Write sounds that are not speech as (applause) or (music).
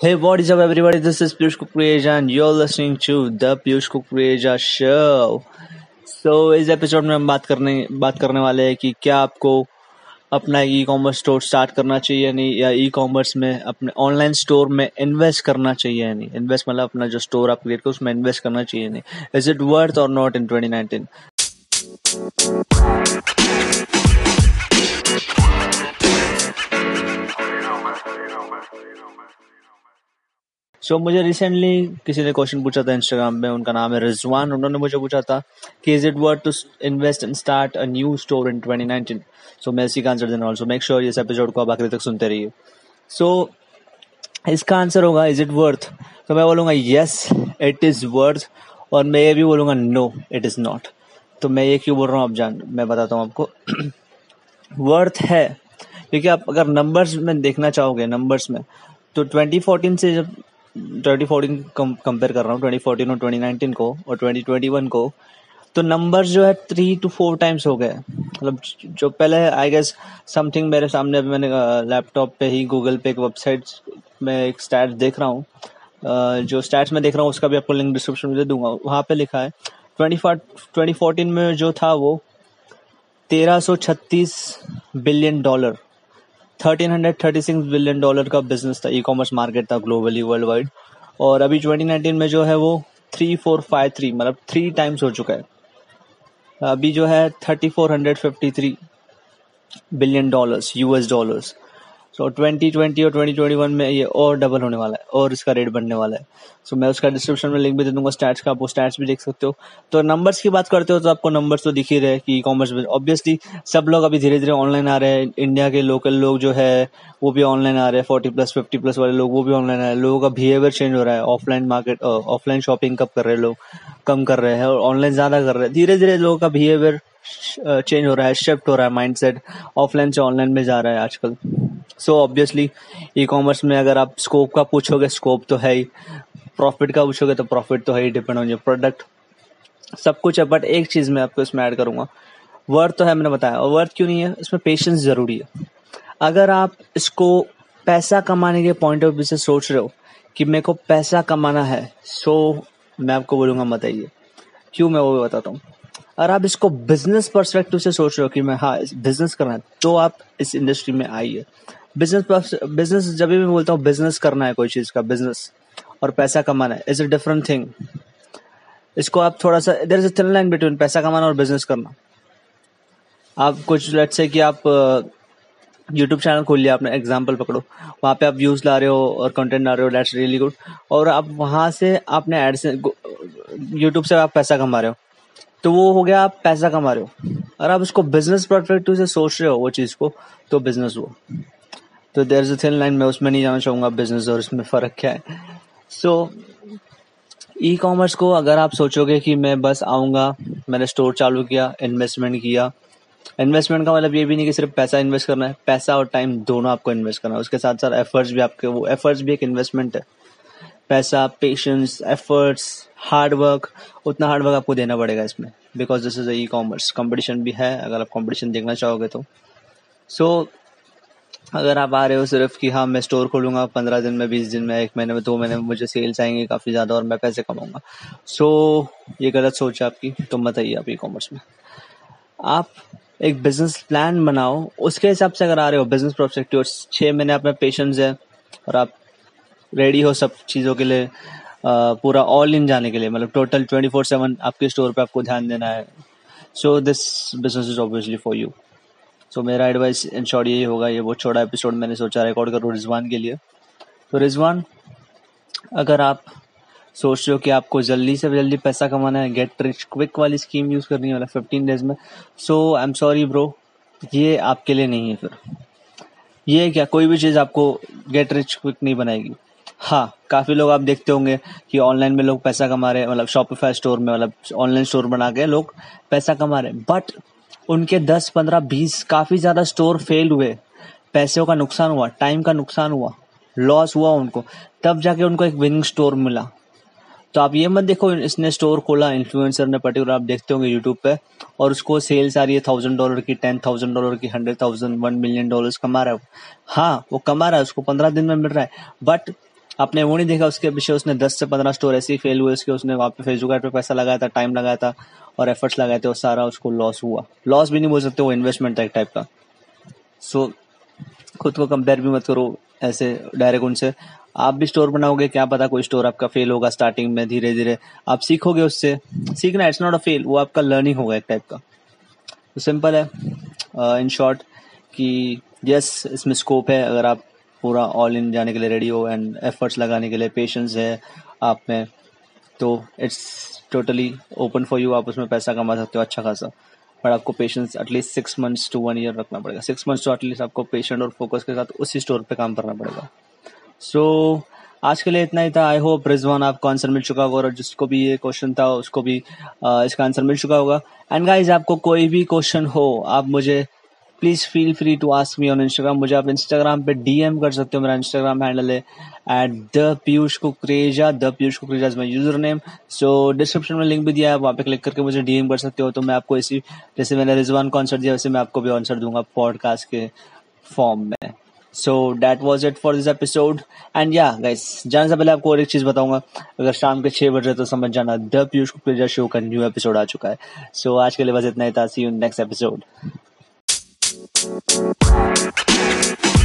Hey, what is up, everybody? This is Piyush Kukreja, and you're listening to the Piyush Kukreja Show. So, इस episode में हम बात करने बात करने वाले हैं कि क्या आपको अपना ई कॉमर्स स्टोर स्टार्ट करना चाहिए नहीं या ई कॉमर्स में अपने ऑनलाइन स्टोर में इन्वेस्ट करना चाहिए या नहीं इन्वेस्ट मतलब अपना जो स्टोर आप क्रिएट करो उसमें इन्वेस्ट करना चाहिए नहीं इज़ इट वर्थ और नॉट इन 2019 सो so, मुझे रिसेंटली किसी ने क्वेश्चन पूछा था इंस्टाग्राम में उनका नाम है रिजवान उन्होंने मुझे पूछा था कि is it worth to invest and start a new store in 2019 so मैं इसी का आंसर देना सो मेक श्योर इस एपिसोड को आप आखिर तक सुनते रहिए। सो so, इसका आंसर होगा इज़ इट वर्थ तो मैं बोलूँगा येस इट इज़ वर्थ और मैं ये भी बोलूँगा नो इट इज़ नॉट तो मैं ये क्यों बोल रहा हूँ आप जान मैं बताता हूँ आपको। (clears throat) वर्थ है क्योंकि आप अगर नंबर्स में देखना चाहोगे नंबर्स में तो 2014 से जब ट्वेंटी फोर्टीन कंपेयर कर रहा हूँ, ट्वेंटी फोर्टीन और ट्वेंटी नाइनटीन को और ट्वेंटी ट्वेंटी वन को तो नंबर जो है थ्री टू फोर टाइम्स हो गए। मतलब जो पहले आई गेस समथिंग मेरे सामने अभी मैंने लैपटॉप पे ही गूगल पे एक वेबसाइट में एक स्टैट्स देख रहा हूँ। जो स्टैट्स में देख रहा हूँ, उसका भी आपको लिंक डिस्क्रिप्शन में दे दूँगा। वहाँ पे लिखा है, ट्वेंटी ट्वेंटी फोर्टीन में जो था वो तेरह सौ छत्तीस billion dollar thirteen hundred thirty six billion dollar का बिज़नेस था ई कॉमर्स मार्केट था ग्लोबली वर्ल्ड वाइड और अभी ट्वेंटी नाइनटीन में जो है वो थ्री फोर फाइव थ्री मतलब थ्री टाइम्स हो चुका है। अभी जो है thirty four hundred fifty three billion dollars US dollars so twenty twenty और ट्वेंटी ट्वेंटी वन में ये और डबल होने वाला है और इसका रेट बढ़ने वाला है। सो so, मैं उसका डिस्क्रिप्शन में लिंक भी दे दूँगा स्टैट्स का आप वो स्टैट्स भी देख सकते हो। तो नंबर्स की बात करते हो तो आपको नंबर्स तो दिख ही रहे कि ई कॉमर्स में ऑब्वियसली सब लोग अभी धीरे धीरे ऑनलाइन आ रहे हैं। इंडिया के लोकल लोग जो है वो भी ऑनलाइन आ रहे हैं। फोर्टी प्लस फिफ्टी प्लस वाले लोग वो भी ऑनलाइन आ रहे हैं। लोगों का बिहेवियर चेंज हो रहा है। ऑफलाइन मार्केट ऑफलाइन शॉपिंग कब कर रहे हैं लोग? कम कर रहे हैं और ऑनलाइन ज़्यादा कर रहे हैं। धीरे धीरे लोगों का बिहेवियर चेंज हो रहा है शिफ्ट हो रहा है माइंडसेट ऑफलाइन से ऑनलाइन में जा रहा है आजकल। सो ऑब्वियसली ई कॉमर्स में अगर आप स्कोप का पूछोगे स्कोप तो है ही। प्रॉफिट का पूछोगे तो प्रॉफिट तो है ही डिपेंड ऑन योर प्रोडक्ट सब कुछ है बट एक चीज़ मैं आपको इसमें ऐड करूँगा। वर्थ तो है, मैंने बताया। और वर्थ क्यों नहीं है? इसमें पेशेंस ज़रूरी है। अगर आप इसको पैसा कमाने के पॉइंट ऑफ़ व्यू से सोच रहे हो कि मेरे को पैसा कमाना है सो मैं आपको बोलूँगा बताइए क्यों मैं वो भी बताता हूँ? अगर आप इसको बिज़नेस परस्पेक्टिव से सोच रहे हो कि मैं हाँ बिज़नेस करना है तो आप इस इंडस्ट्री में आइए। बिज़नेस बिज़नेस जब भी मैं बोलता हूँ बिज़नेस करना है कोई चीज़ का बिज़नेस और पैसा कमाना है इज़ अ डिफरेंट थिंग इसको आप थोड़ा सा there is thin line between पैसा कमाना और बिज़नेस करना। आप कुछ लेट से कि आप यूट्यूब चैनल खोल लिया, आपने एग्ज़ाम्पल पकड़ो, वहाँ पे आप व्यूज़ ला रहे हो और कंटेंट ला रहे हो दैट्स रियली गुड और आप वहाँ से आपने एड से यूट्यूब से आप पैसा कमा रहे हो। तो वो हो गया, आप पैसा कमा रहे हो। और आप उसको बिज़नेस परस्पेक्टिव से सोच रहे हो, वो चीज़ को तो बिज़नेस वो। तो देर इज़ थिन लाइन मैं उसमें नहीं जाना चाहूँगा बिज़नेस और इसमें फ़र्क क्या है। सो ई कॉमर्स को अगर आप सोचोगे कि मैं बस आऊँगा, मैंने स्टोर चालू किया इन्वेस्टमेंट किया इन्वेस्टमेंट का मतलब ये भी नहीं कि सिर्फ़ पैसा इन्वेस्ट करना है, पैसा और टाइम दोनों आपको इन्वेस्ट करना है। उसके साथ साथ एफर्ट्स भी आपके, वो एफर्ट्स भी एक इन्वेस्टमेंट है। पैसा पेशेंस एफर्ट्स हार्ड वर्क उतना हार्ड वर्क आपको देना पड़ेगा इसमें because this is e commerce competition भी है अगर आप कॉम्पिटिशन देखना चाहोगे तो। सो so, अगर आप आ रहे हो सिर्फ़ कि हाँ मैं स्टोर खोलूँगा पंद्रह दिन में बीस दिन में एक महीने में दो महीने में मुझे सेल्स आएँगे काफ़ी ज़्यादा और मैं पैसे कमाऊँगा। सो so, ये गलत सोच है आपकी तो मत आइए आप ई कॉमर्स में। आप एक बिज़नेस प्लान बनाओ उसके हिसाब से अगर आ रहे हो बिज़नेस प्रोस्पेक्टिव छः महीने आप में पेशेंस है और आप रेडी हो सब चीज़ों के लिए पूरा ऑल इन जाने के लिए। मतलब टोटल ट्वेंटी फोर सेवन आपके स्टोर पे आपको ध्यान देना है। So this business is obviously for you so मेरा एडवाइस इन शॉर्ट यही होगा, ये बहुत छोटा एपिसोड मैंने सोचा रिकॉर्ड करूँ रिजवान के लिए। तो रिजवान, अगर आप सोच रहे हो कि आपको जल्दी से जल्दी पैसा कमाना है गेट रिच क्विक वाली स्कीम यूज़ करनी है वाला फिफ्टीन डेज़ में so I am sorry bro ये आपके लिए नहीं है फिर। ये क्या, कोई भी चीज़ आपको गेट रिच क्विक नहीं बनाएगी। हाँ काफ़ी लोग आप देखते होंगे कि ऑनलाइन में लोग पैसा कमा रहे हैं मतलब शॉपिफाई स्टोर में मतलब ऑनलाइन स्टोर बना के लोग पैसा कमा रहे हैं। बट उनके दस, पंद्रह, बीस काफ़ी ज़्यादा स्टोर फेल हुए। पैसों का नुकसान हुआ टाइम का नुकसान हुआ लॉस हुआ उनको। तब जाके उनको एक विनिंग स्टोर मिला। तो आप ये मत देखो, इसने स्टोर खोला इन्फ्लुएंसर ने पर्टिकुलर आप देखते होंगे यूट्यूब पे, और उसको सेल्स आ रही है थाउज़ेंड डॉलर की टेन थाउज़ेंड डॉलर की hundred thousand one million dollar कमा रहा है हाँ वो कमा रहा है, उसको पंद्रह दिन में मिल रहा है। बट आपने वो नहीं देखा उसके पीछे उसने दस से पंद्रह स्टोर ऐसे ही फेल हुए उसके उसने वहाँ पे फेसबुक एड पे पैसा लगाया था टाइम लगाया था और एफर्ट्स लगाए थे और सारा उसको लॉस हुआ। लॉस भी नहीं बोल सकते वो इन्वेस्टमेंट था एक टाइप का। सो so, खुद को कंपेयर भी मत करो ऐसे डायरेक्ट उनसे। आप भी स्टोर बनाओगे क्या पता कोई स्टोर आपका फेल होगा स्टार्टिंग में धीरे धीरे आप सीखोगे उससे। सीखना इट्स नॉट अ फेल वो आपका लर्निंग होगा एक टाइप का। तो सिंपल है। इन uh, शॉर्ट कि यस इसमें स्कोप है अगर आप पूरा ऑल इन जाने के लिए रेडी हो एंड एफर्ट्स लगाने के लिए पेशेंस है आप में। तो it's totally open for you आप उसमें पैसा कमा सकते हो अच्छा खासा। बट आपको patience at least six months to one year रखना पड़ेगा। Six months to at least आपको पेशेंट और फोकस के साथ उसी स्टोर पे काम करना पड़ेगा। सो so, आज के लिए इतना ही था। आई होप रिजवान आपको आंसर मिल चुका होगा और जिसको भी ये क्वेश्चन था उसको भी इसका आंसर मिल चुका होगा। एंड गाइज़ आपको कोई भी क्वेश्चन हो आप मुझे please feel free to ask me on Instagram मुझे आप इंस्टाग्राम पे डीएम कर सकते हो। मेरा इंस्टाग्राम हैंडल है at the Piyush Kukreja the Piyush Kukreja is my user name so description में लिंक भी दिया है वहाँ पे क्लिक करके मुझे डीएम कर सकते हो। तो मैं आपको इसी जैसे मैंने रिजवान को आंसर दिया वैसे मैं आपको भी आंसर दूँगा पॉडकास्ट के फॉर्म में। So that was it for this episode and yeah guys जाने से पहले आपको और एक चीज़ बताऊँगा। अगर शाम के छह बजे तो समझ जाना द पीयूष कुकरेजा शो का न्यू एपिसोड आ चुका है। सो so, आज के लिए बस इतना ही था। See you next episode Thank you.